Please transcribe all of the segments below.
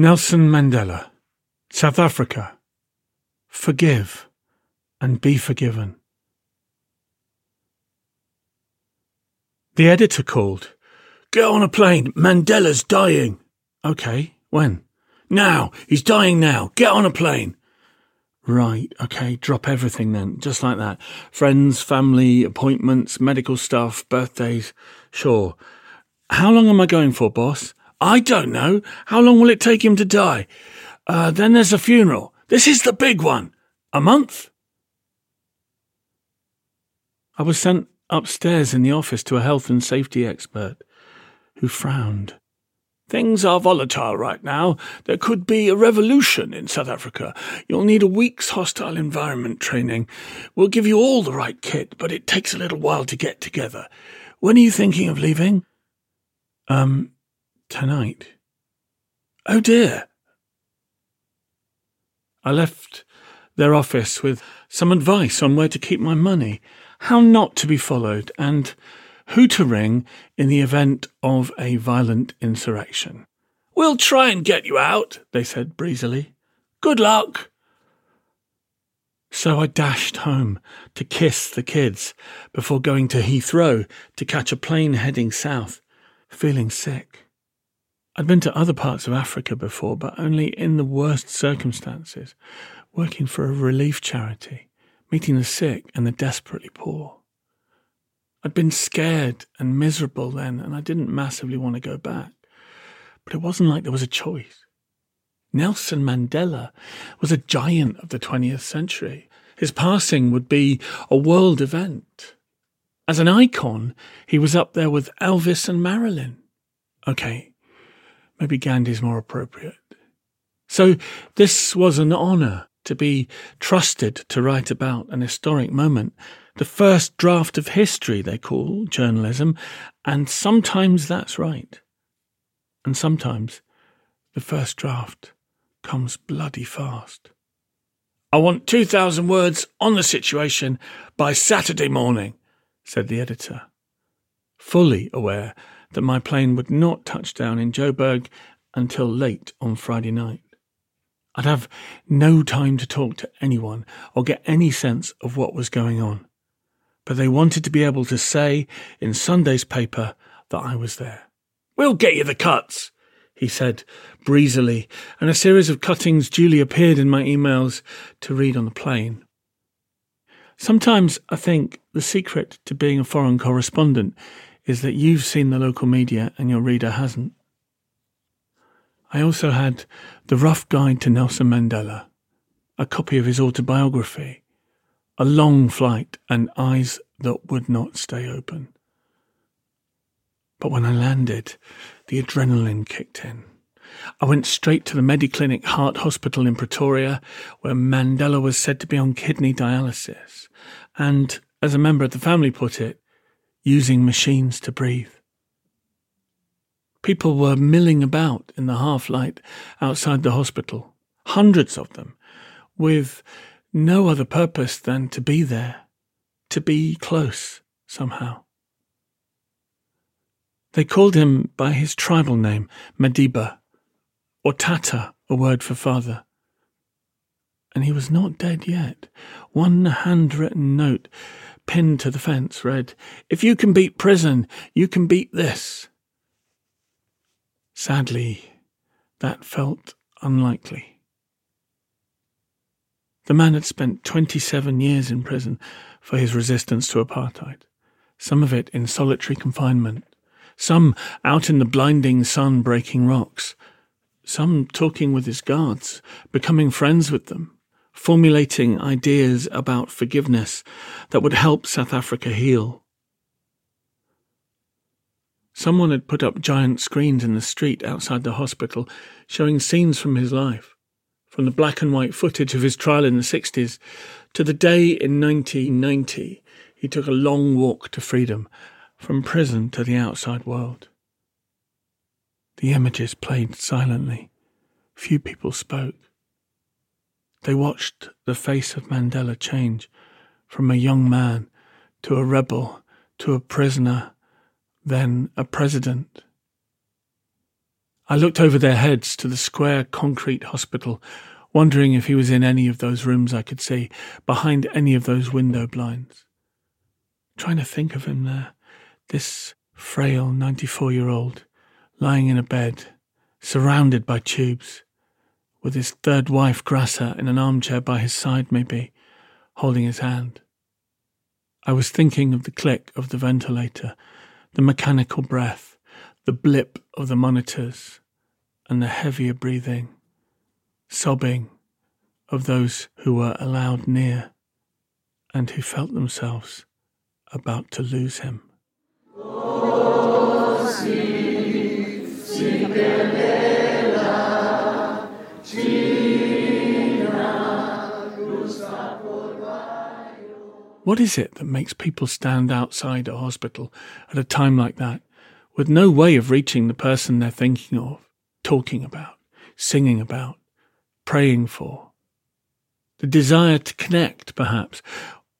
Nelson Mandela, South Africa. Forgive and be forgiven. The editor called. Get on a plane. Mandela's dying. Okay, when? Now. He's dying now. Get on a plane. Right, okay, drop everything then, just like that. Friends, family, appointments, medical stuff, birthdays. Sure. How long am I going for, boss? I don't know. How long will it take him to die? Uh, then there's a funeral. This is the big one. A month? I was sent upstairs in the office to a health and safety expert who frowned. Things are volatile right now. There could be a revolution in South Africa. You'll need a week's hostile environment training. We'll give you all the right kit, but it takes a little while to get together. When are you thinking of leaving? Um, tonight. Oh dear. I left their office with some advice on where to keep my money, how not to be followed, and who to ring in the event of a violent insurrection. We'll try and get you out, they said breezily. Good luck. So I dashed home to kiss the kids before going to Heathrow to catch a plane heading south, feeling sick. I'd been to other parts of Africa before, but only in the worst circumstances, working for a relief charity, meeting the sick and the desperately poor. I'd been scared and miserable then, and I didn't massively want to go back. But it wasn't like there was a choice. Nelson Mandela was a giant of the 20th century. His passing would be a world event. As an icon, he was up there with Elvis and Marilyn. Okay, maybe Gandhi's more appropriate. So this was an honour to be trusted to write about an historic moment the first draft of history, they call journalism, and sometimes that's right. And sometimes the first draft comes bloody fast. I want 2,000 words on the situation by Saturday morning, said the editor, fully aware that my plane would not touch down in Joburg until late on Friday night. I'd have no time to talk to anyone or get any sense of what was going on but they wanted to be able to say in Sunday's paper that I was there. We'll get you the cuts, he said breezily, and a series of cuttings duly appeared in my emails to read on the plane. Sometimes I think the secret to being a foreign correspondent is that you've seen the local media and your reader hasn't. I also had The Rough Guide to Nelson Mandela, a copy of his autobiography, a long flight and eyes that would not stay open. But when I landed, the adrenaline kicked in. I went straight to the Mediclinic Heart Hospital in Pretoria, where Mandela was said to be on kidney dialysis, and, as a member of the family put it, using machines to breathe. People were milling about in the half light outside the hospital, hundreds of them, with no other purpose than to be there, to be close somehow. They called him by his tribal name, Madiba, or Tata, a word for father. And he was not dead yet. One handwritten note pinned to the fence read, If you can beat prison, you can beat this. Sadly, that felt unlikely. The man had spent 27 years in prison for his resistance to apartheid, some of it in solitary confinement, some out in the blinding sun breaking rocks, some talking with his guards, becoming friends with them, formulating ideas about forgiveness that would help South Africa heal. Someone had put up giant screens in the street outside the hospital showing scenes from his life from the black and white footage of his trial in the 60s to the day in 1990 he took a long walk to freedom, from prison to the outside world. The images played silently. Few people spoke. They watched the face of Mandela change from a young man to a rebel to a prisoner, then a president. I looked over their heads to the square concrete hospital, wondering if he was in any of those rooms I could see, behind any of those window blinds. Trying to think of him there, this frail 94 year old, lying in a bed, surrounded by tubes, with his third wife, Graça, in an armchair by his side, maybe, holding his hand. I was thinking of the click of the ventilator, the mechanical breath, the blip of the monitors, and the heavier breathing, sobbing of those who were allowed near and who felt themselves about to lose him. What is it that makes people stand outside a hospital at a time like that, with no way of reaching the person they're thinking of, talking about, singing about, praying for? The desire to connect, perhaps,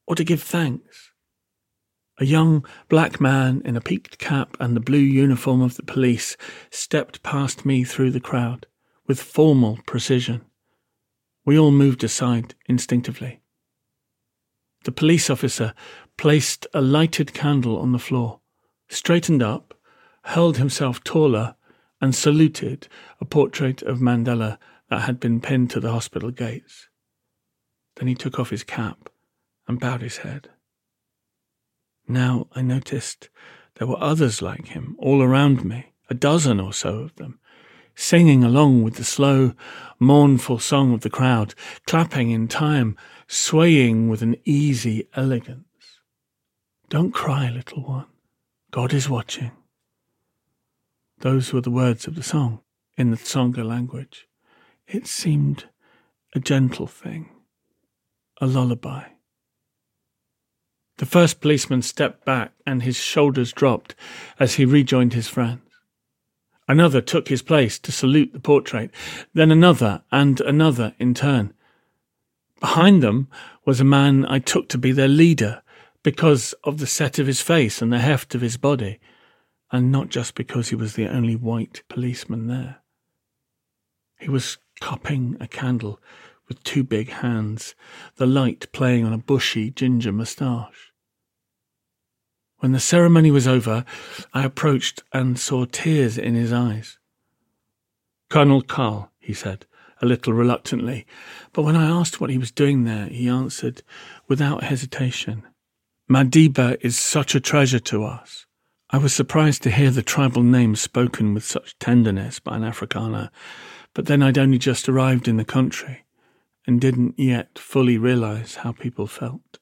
or to give thanks. A young black man in a peaked cap and the blue uniform of the police stepped past me through the crowd with formal precision. We all moved aside instinctively. The police officer placed a lighted candle on the floor, straightened up, held himself taller, and saluted a portrait of Mandela that had been pinned to the hospital gates. Then he took off his cap and bowed his head. Now I noticed there were others like him all around me, a dozen or so of them, singing along with the slow, mournful song of the crowd, clapping in time, swaying with an easy elegance. Don't cry, little one. God is watching. Those were the words of the song in the Tsonga language. It seemed a gentle thing, a lullaby. The first policeman stepped back and his shoulders dropped as he rejoined his friends. Another took his place to salute the portrait, then another and another in turn. Behind them was a man I took to be their leader because of the set of his face and the heft of his body, and not just because he was the only white policeman there. He was cupping a candle with two big hands, the light playing on a bushy ginger moustache. When the ceremony was over, I approached and saw tears in his eyes. Colonel Carl, he said, a little reluctantly, but when I asked what he was doing there, he answered without hesitation, Madiba is such a treasure to us. I was surprised to hear the tribal name spoken with such tenderness by an Afrikaner, but then I'd only just arrived in the country and didn't yet fully realize how people felt.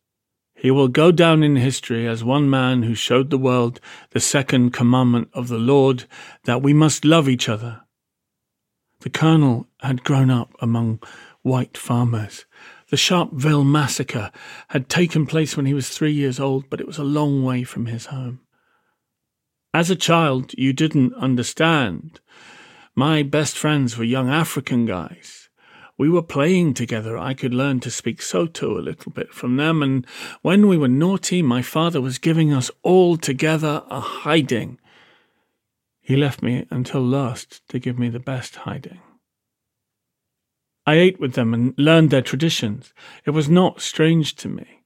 He will go down in history as one man who showed the world the second commandment of the Lord that we must love each other. The colonel had grown up among white farmers. The Sharpeville massacre had taken place when he was three years old, but it was a long way from his home. As a child, you didn't understand. My best friends were young African guys. We were playing together. I could learn to speak Sotho a little bit from them, and when we were naughty, my father was giving us all together a hiding. He left me until last to give me the best hiding. I ate with them and learned their traditions. It was not strange to me.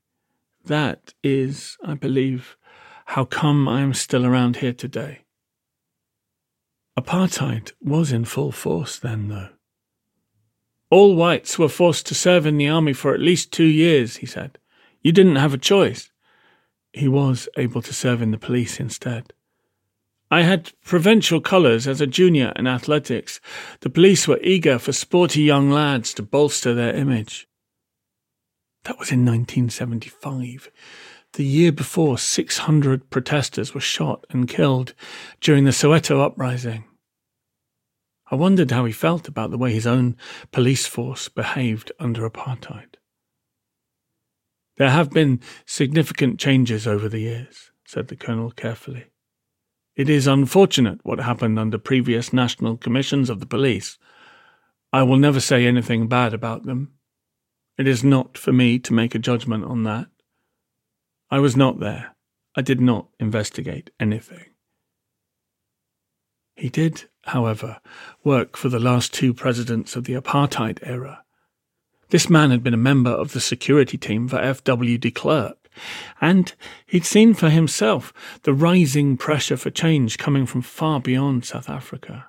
That is, I believe, how come I am still around here today. Apartheid was in full force then, though. All whites were forced to serve in the army for at least two years, he said. You didn't have a choice. He was able to serve in the police instead. I had provincial colours as a junior in athletics. The police were eager for sporty young lads to bolster their image. That was in 1975, the year before 600 protesters were shot and killed during the Soweto uprising. I wondered how he felt about the way his own police force behaved under apartheid. There have been significant changes over the years, said the colonel carefully. It is unfortunate what happened under previous national commissions of the police. I will never say anything bad about them. It is not for me to make a judgment on that. I was not there. I did not investigate anything. He did however, work for the last two presidents of the apartheid era. This man had been a member of the security team for F.W. de Klerk, and he'd seen for himself the rising pressure for change coming from far beyond South Africa.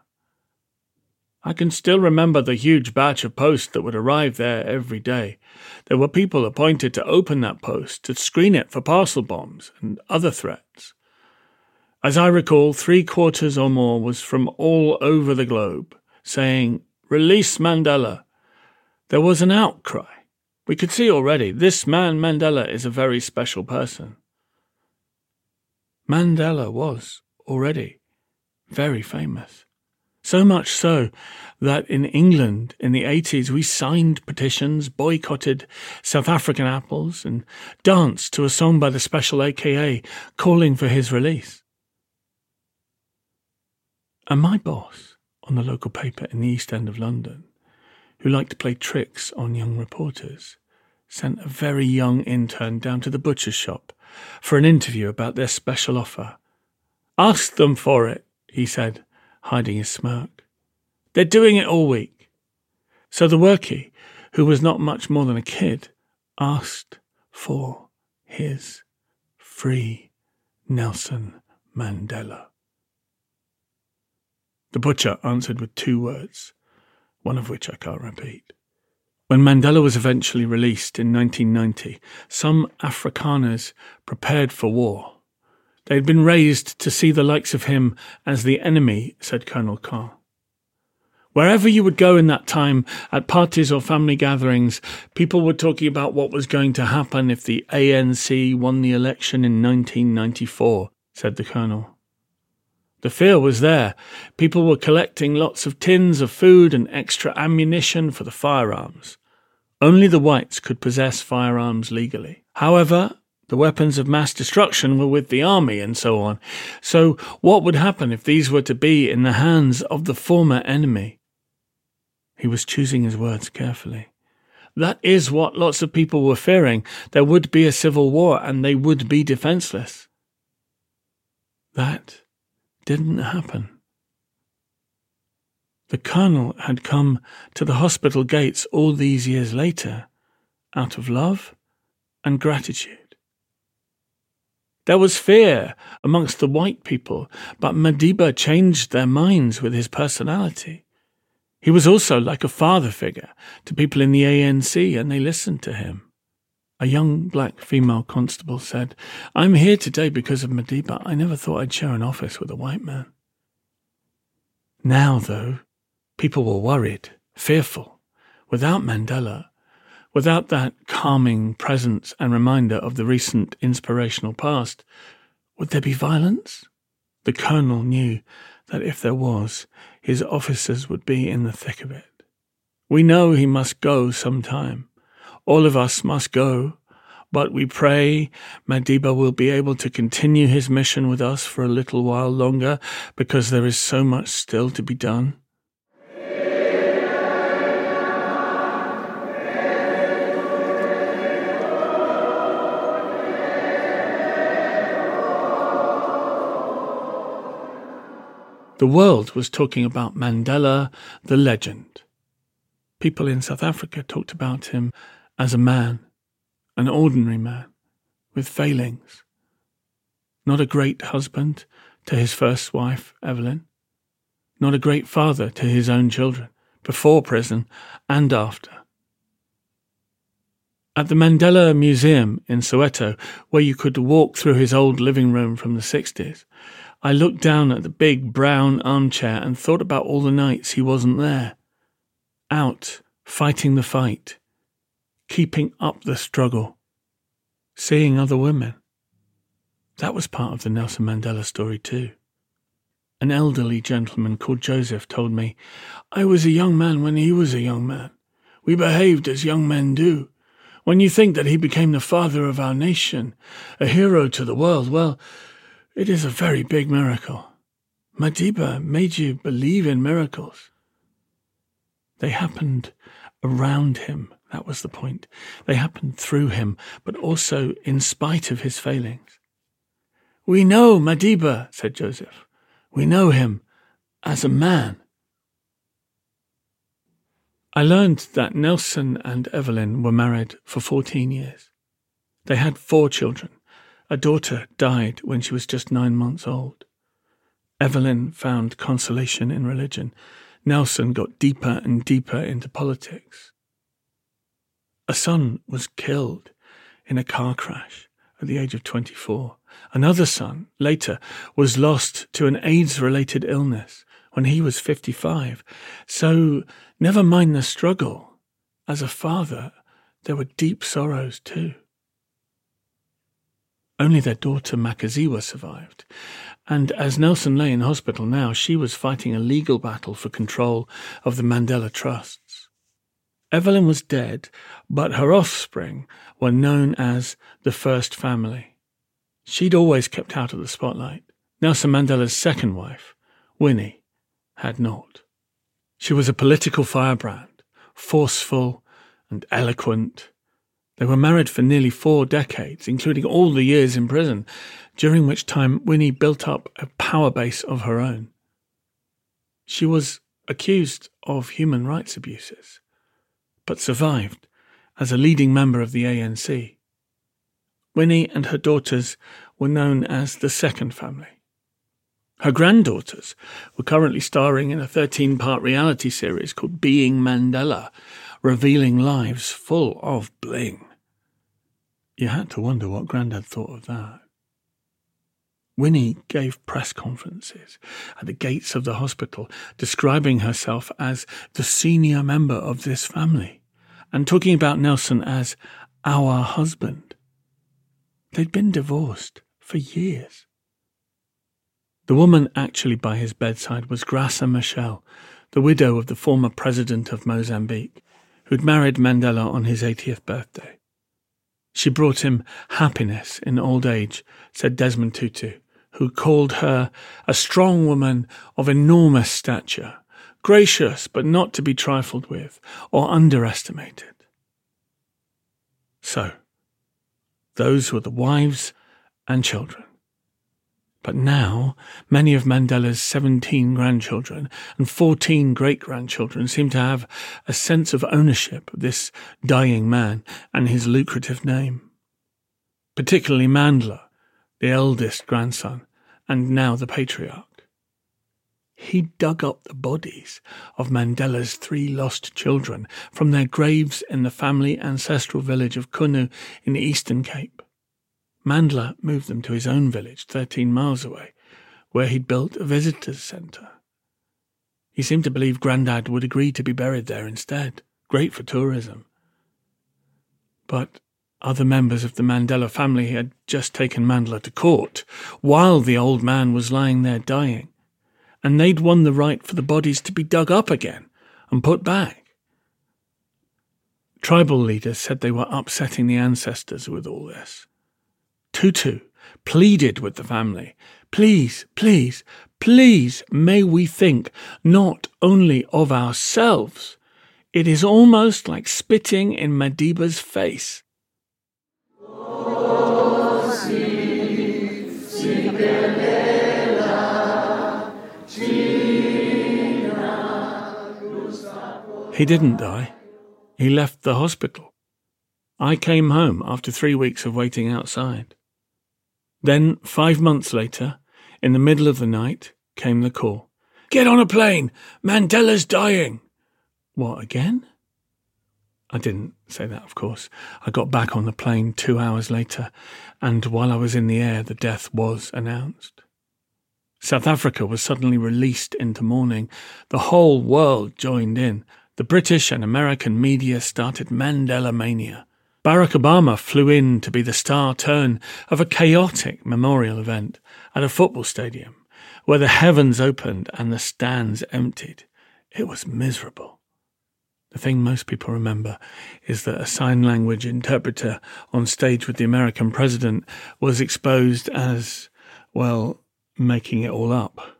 I can still remember the huge batch of post that would arrive there every day. There were people appointed to open that post, to screen it for parcel bombs and other threats. As I recall, three quarters or more was from all over the globe, saying, Release Mandela. There was an outcry. We could see already this man Mandela is a very special person. Mandela was already very famous. So much so that in England in the 80s we signed petitions, boycotted South African apples, and danced to a song by the Special AKA calling for his release. And my boss on the local paper in the East End of London, who liked to play tricks on young reporters, sent a very young intern down to the butcher's shop for an interview about their special offer. Ask them for it, he said hiding his smirk. They're doing it all week. So the workie, who was not much more than a kid, asked for his free Nelson Mandela. The butcher answered with two words, one of which I can't repeat. When Mandela was eventually released in 1990, some Afrikaners prepared for war they had been raised to see the likes of him as the enemy, said Colonel Carr. Wherever you would go in that time, at parties or family gatherings, people were talking about what was going to happen if the ANC won the election in 1994, said the Colonel. The fear was there. People were collecting lots of tins of food and extra ammunition for the firearms. Only the whites could possess firearms legally. However, the weapons of mass destruction were with the army and so on. So, what would happen if these were to be in the hands of the former enemy? He was choosing his words carefully. That is what lots of people were fearing. There would be a civil war and they would be defenseless. That didn't happen. The colonel had come to the hospital gates all these years later out of love and gratitude. There was fear amongst the white people, but Madiba changed their minds with his personality. He was also like a father figure to people in the ANC, and they listened to him. A young black female constable said, I'm here today because of Madiba. I never thought I'd share an office with a white man. Now, though, people were worried, fearful. Without Mandela, Without that calming presence and reminder of the recent inspirational past, would there be violence? The colonel knew that if there was, his officers would be in the thick of it. We know he must go some time. All of us must go, but we pray Madiba will be able to continue his mission with us for a little while longer because there is so much still to be done. The world was talking about Mandela, the legend. People in South Africa talked about him as a man, an ordinary man, with failings. Not a great husband to his first wife, Evelyn. Not a great father to his own children, before prison and after. At the Mandela Museum in Soweto, where you could walk through his old living room from the 60s, I looked down at the big brown armchair and thought about all the nights he wasn't there. Out, fighting the fight, keeping up the struggle, seeing other women. That was part of the Nelson Mandela story, too. An elderly gentleman called Joseph told me, I was a young man when he was a young man. We behaved as young men do. When you think that he became the father of our nation, a hero to the world, well, it is a very big miracle. Madiba made you believe in miracles. They happened around him. That was the point. They happened through him, but also in spite of his failings. We know Madiba, said Joseph. We know him, as a man. I learned that Nelson and Evelyn were married for 14 years. They had four children. A daughter died when she was just nine months old. Evelyn found consolation in religion. Nelson got deeper and deeper into politics. A son was killed in a car crash at the age of 24. Another son, later, was lost to an AIDS related illness when he was 55. So, never mind the struggle. As a father, there were deep sorrows too. Only their daughter Makaziwe survived, and as Nelson lay in hospital now, she was fighting a legal battle for control of the Mandela Trusts. Evelyn was dead, but her offspring were known as the First Family. She'd always kept out of the spotlight. Nelson Mandela's second wife, Winnie, had not. She was a political firebrand, forceful and eloquent. They were married for nearly four decades, including all the years in prison, during which time Winnie built up a power base of her own. She was accused of human rights abuses but survived as a leading member of the ANC. Winnie and her daughters were known as the Second Family. Her granddaughters were currently starring in a 13 part reality series called Being Mandela, revealing lives full of bling. You had to wonder what Grandad thought of that. Winnie gave press conferences at the gates of the hospital, describing herself as the senior member of this family and talking about Nelson as our husband. They'd been divorced for years. The woman actually by his bedside was Graça Machel, the widow of the former president of Mozambique, who'd married Mandela on his 80th birthday. She brought him happiness in old age, said Desmond Tutu, who called her a strong woman of enormous stature, gracious but not to be trifled with or underestimated. So, those were the wives and children. But now, many of Mandela's 17 grandchildren and 14 great grandchildren seem to have a sense of ownership of this dying man and his lucrative name. Particularly Mandla, the eldest grandson, and now the patriarch. He dug up the bodies of Mandela's three lost children from their graves in the family ancestral village of Qunu in the Eastern Cape. Mandla moved them to his own village, 13 miles away, where he'd built a visitors' centre. He seemed to believe Grandad would agree to be buried there instead. Great for tourism. But other members of the Mandela family had just taken Mandla to court while the old man was lying there dying, and they'd won the right for the bodies to be dug up again and put back. Tribal leaders said they were upsetting the ancestors with all this. Tutu pleaded with the family, please, please, please, may we think not only of ourselves. It is almost like spitting in Madiba's face. He didn't die. He left the hospital. I came home after three weeks of waiting outside. Then, five months later, in the middle of the night, came the call. Get on a plane! Mandela's dying! What, again? I didn't say that, of course. I got back on the plane two hours later, and while I was in the air, the death was announced. South Africa was suddenly released into mourning. The whole world joined in. The British and American media started Mandela Mania. Barack Obama flew in to be the star turn of a chaotic memorial event at a football stadium where the heavens opened and the stands emptied. It was miserable. The thing most people remember is that a sign language interpreter on stage with the American president was exposed as, well, making it all up.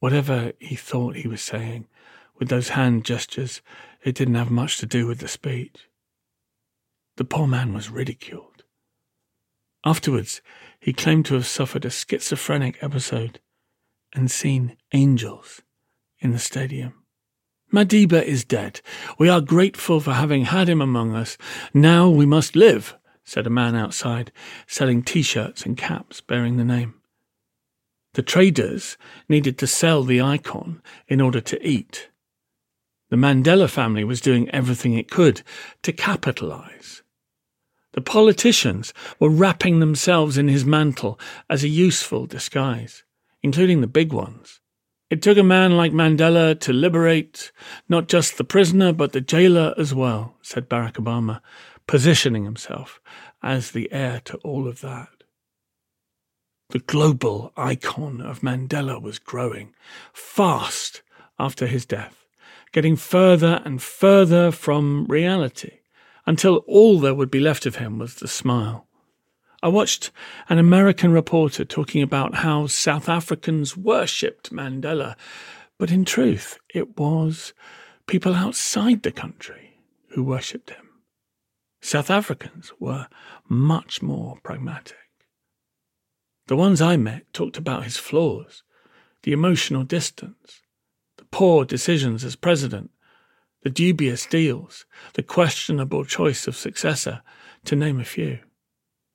Whatever he thought he was saying, with those hand gestures, it didn't have much to do with the speech. The poor man was ridiculed. Afterwards, he claimed to have suffered a schizophrenic episode. and seen angels in the stadium. Madiba is dead. We are grateful for having had him among us. Now we must live, said a man outside, selling t shirts and caps bearing the name. The traders needed to sell the icon in order to eat. The Mandela family was doing everything it could to capitalize. The politicians were wrapping themselves in his mantle as a useful disguise, including the big ones. It took a man like Mandela to liberate not just the prisoner, but the jailer as well, said Barack Obama, positioning himself as the heir to all of that. The global icon of Mandela was growing fast after his death, getting further and further from reality until all there would be left of him was the smile. I watched an American reporter talking about how South Africans worshipped Mandela, but in truth, it was people outside the country who worshipped him. South Africans were much more pragmatic. The ones I met talked about his flaws, the emotional distance, the poor decisions as president, the dubious deals, the questionable choice of successor, to name a few.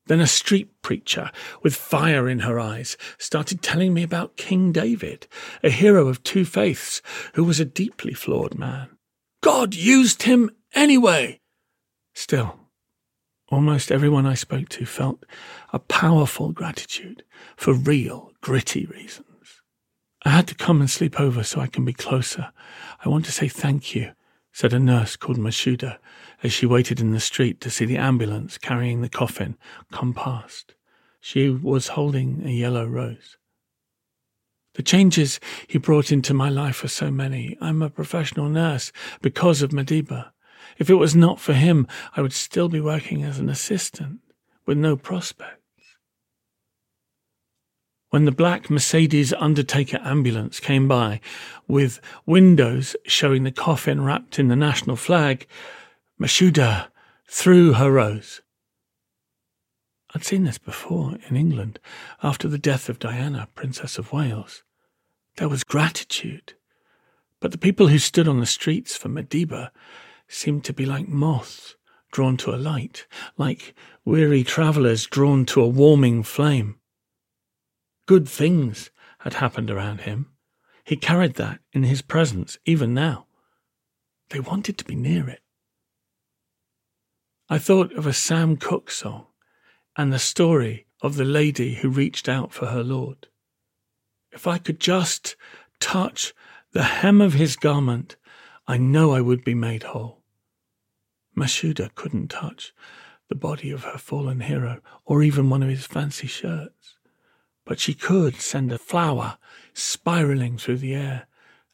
Then a street preacher with fire in her eyes started telling me about King David, a hero of two faiths who was a deeply flawed man. God used him anyway. Still, almost everyone I spoke to felt a powerful gratitude for real, gritty reasons. I had to come and sleep over so I can be closer. I want to say thank you said a nurse called Mashuda as she waited in the street to see the ambulance carrying the coffin come past. She was holding a yellow rose. The changes he brought into my life are so many. I'm a professional nurse because of Madiba. If it was not for him, I would still be working as an assistant with no prospects. When the black Mercedes Undertaker ambulance came by, with windows showing the coffin wrapped in the national flag, Mashuda threw her rose. I'd seen this before in England after the death of Diana, Princess of Wales. There was gratitude, but the people who stood on the streets for Madiba seemed to be like moths drawn to a light, like weary travellers drawn to a warming flame. Good things had happened around him. He carried that in his presence even now. They wanted to be near it. I thought of a Sam Cooke song and the story of the lady who reached out for her Lord. If I could just touch the hem of his garment, I know I would be made whole. Mashuda couldn't touch the body of her fallen hero or even one of his fancy shirts but she could send a flower spiraling through the air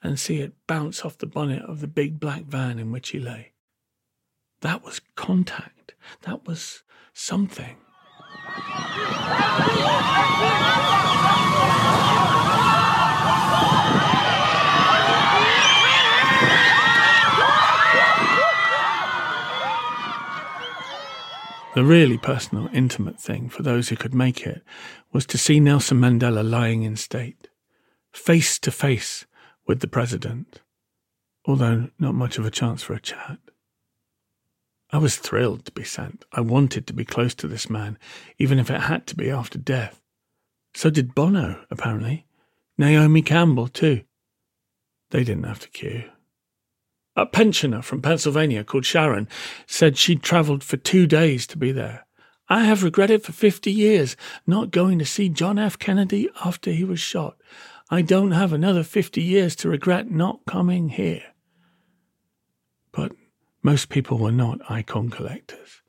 and see it bounce off the bonnet of the big black van in which he lay. That was contact. That was something. The really personal, intimate thing for those who could make it was to see Nelson Mandela lying in state, face to face with the president, although not much of a chance for a chat. I was thrilled to be sent. I wanted to be close to this man, even if it had to be after death. So did Bono, apparently. Naomi Campbell, too. They didn't have to queue. A pensioner from Pennsylvania called Sharon said she'd travelled for two days to be there. I have regretted for 50 years not going to see John F. Kennedy after he was shot. I don't have another 50 years to regret not coming here. But most people were not icon collectors.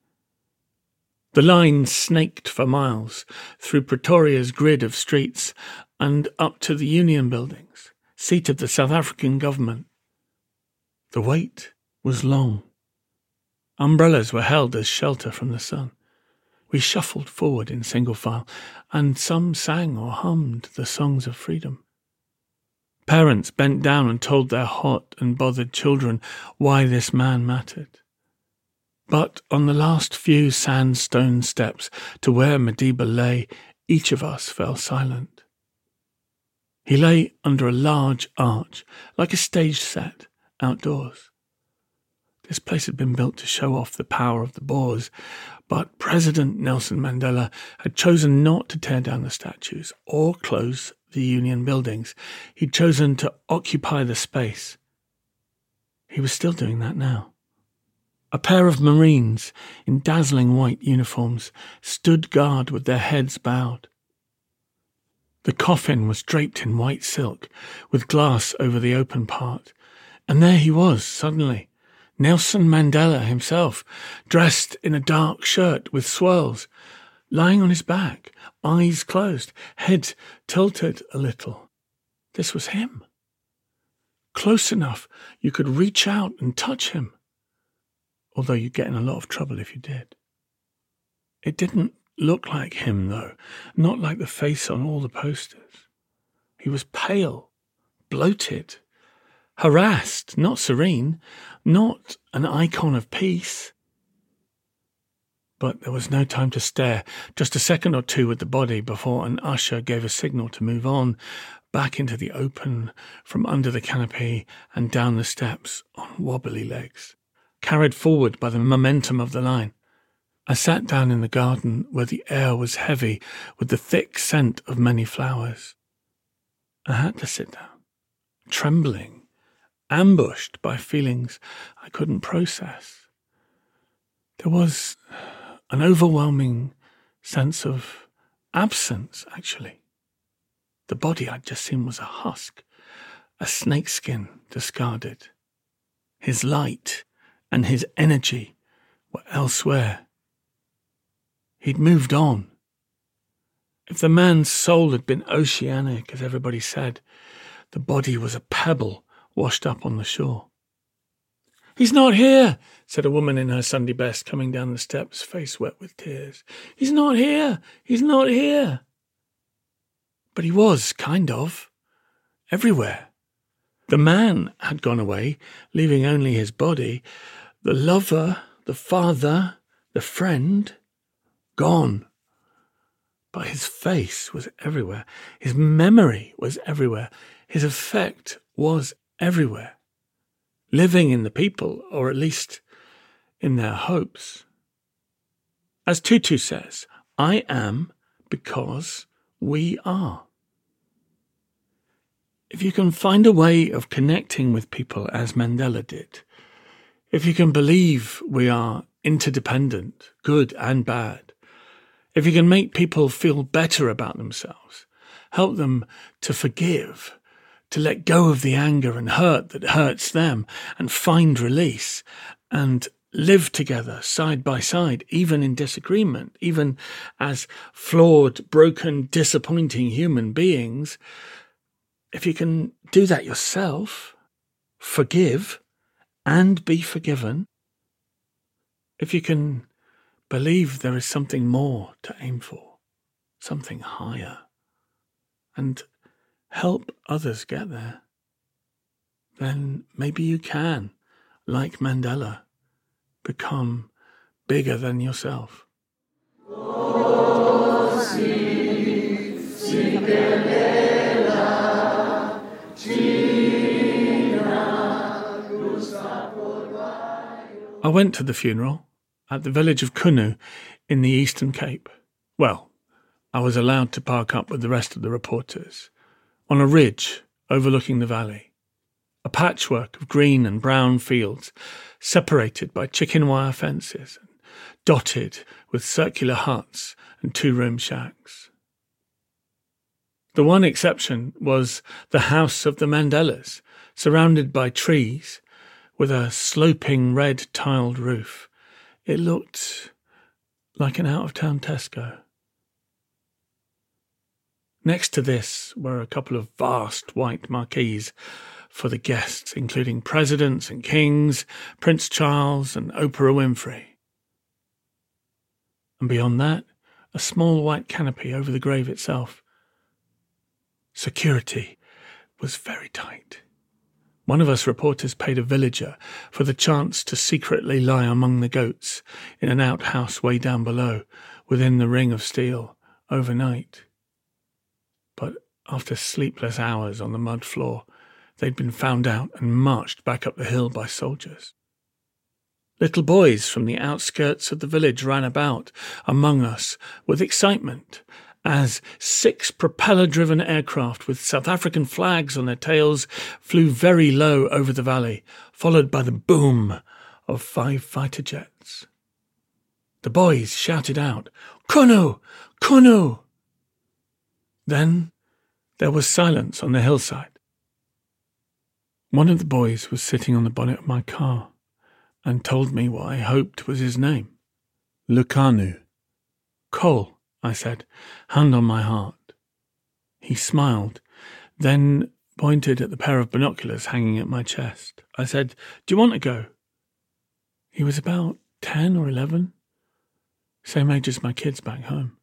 The line snaked for miles through Pretoria's grid of streets and up to the Union buildings, seat of the South African government. The wait was long. Umbrellas were held as shelter from the sun. We shuffled forward in single file, and some sang or hummed the songs of freedom. Parents bent down and told their hot and bothered children why this man mattered. But on the last few sandstone steps to where Madiba lay, each of us fell silent. He lay under a large arch, like a stage set, outdoors. This place had been built to show off the power of the Boers, but President Nelson Mandela had chosen not to tear down the statues or close the Union buildings. He'd chosen to occupy the space. He was still doing that now. A pair of Marines in dazzling white uniforms stood guard with their heads bowed. The coffin was draped in white silk, with glass over the open part, and there he was, suddenly, Nelson Mandela himself, dressed in a dark shirt with swirls, lying on his back, eyes closed, head tilted a little. This was him. Close enough you could reach out and touch him, although you'd get in a lot of trouble if you did. It didn't look like him, though, not like the face on all the posters. He was pale, bloated, harassed, not serene, not an icon of peace. But there was no time to stare, just a second or two with the body before an usher gave a signal to move on, back into the open, from under the canopy and down the steps on wobbly legs, carried forward by the momentum of the line. I sat down in the garden where the air was heavy with the thick scent of many flowers. I had to sit down, trembling ambushed by feelings I couldn't process. There was an overwhelming sense of absence, actually. The body I'd just seen was a husk, a snakeskin discarded. His light and his energy were elsewhere. He'd moved on. If the man's soul had been oceanic, as everybody said, the body was a pebble washed up on the shore. He's not here, said a woman in her Sunday best coming down the steps, face wet with tears. He's not here. He's not here. But he was, kind of, everywhere. The man had gone away, leaving only his body. The lover, the father, the friend, gone. But his face was everywhere. His memory was everywhere. His effect was everywhere, living in the people, or at least in their hopes. As Tutu says, I am because we are. If you can find a way of connecting with people as Mandela did, if you can believe we are interdependent, good and bad, if you can make people feel better about themselves, help them to forgive, to let go of the anger and hurt that hurts them and find release and live together side by side, even in disagreement, even as flawed, broken, disappointing human beings. If you can do that yourself, forgive and be forgiven, if you can believe there is something more to aim for, something higher, and help others get there, then maybe you can, like Mandela, become bigger than yourself. I went to the funeral at the village of Qunu in the Eastern Cape. Well, I was allowed to park up with the rest of the reporters on a ridge overlooking the valley, a patchwork of green and brown fields separated by chicken wire fences and dotted with circular huts and two room shacks. The one exception was the house of the Mandelas, surrounded by trees with a sloping red tiled roof. It looked like an out of town Tesco. Next to this were a couple of vast white marquees for the guests, including presidents and kings, Prince Charles and Oprah Winfrey. And beyond that, a small white canopy over the grave itself. Security was very tight. One of us reporters paid a villager for the chance to secretly lie among the goats in an outhouse way down below, within the ring of steel, overnight. After sleepless hours on the mud floor, they'd been found out and marched back up the hill by soldiers. Little boys from the outskirts of the village ran about among us with excitement as six propeller driven aircraft with South African flags on their tails flew very low over the valley, followed by the boom of five fighter jets. The boys shouted out, Qunu! Qunu! Then there was silence on the hillside. One of the boys was sitting on the bonnet of my car and told me what I hoped was his name Lucanu. Cole, I said, hand on my heart. He smiled, then pointed at the pair of binoculars hanging at my chest. I said, Do you want to go? He was about ten or eleven, same age as my kids back home.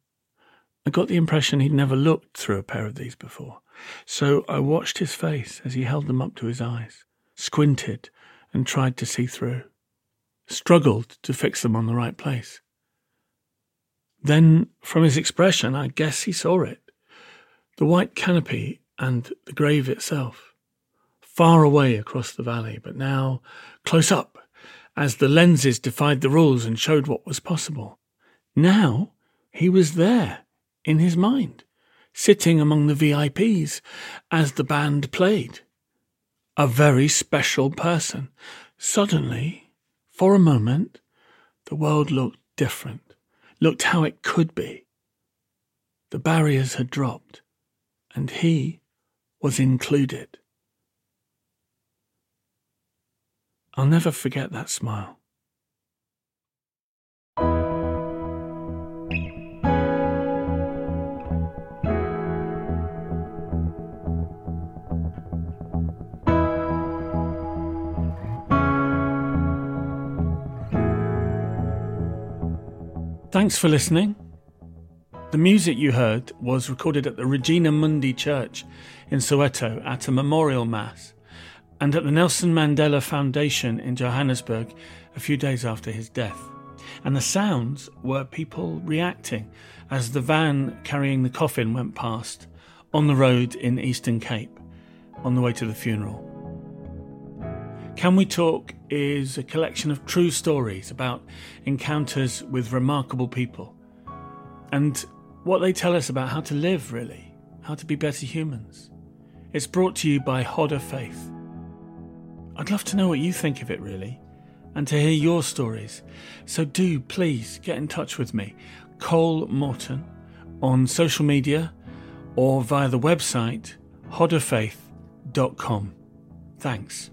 I got the impression he'd never looked through a pair of these before, so I watched his face as he held them up to his eyes, squinted, and tried to see through. Struggled to fix them on the right place. Then, from his expression, I guess he saw it. The white canopy and the grave itself, far away across the valley, but now close up, as the lenses defied the rules and showed what was possible. Now he was there, in his mind, sitting among the VIPs as the band played. A very special person. Suddenly, for a moment, the world looked different, looked how it could be. The barriers had dropped, and he was included. I'll never forget that smile. Thanks for listening. The music you heard was recorded at the Regina Mundi Church in Soweto at a memorial mass and at the Nelson Mandela Foundation in Johannesburg a few days after his death. And the sounds were people reacting as the van carrying the coffin went past on the road in Eastern Cape on the way to the funeral. Can We Talk is a collection of true stories about encounters with remarkable people and what they tell us about how to live, really, how to be better humans. It's brought to you by Hodder Faith. I'd love to know what you think of it, really, and to hear your stories. So do please get in touch with me, Cole Moreton, on social media or via the website hodderfaith.com. Thanks.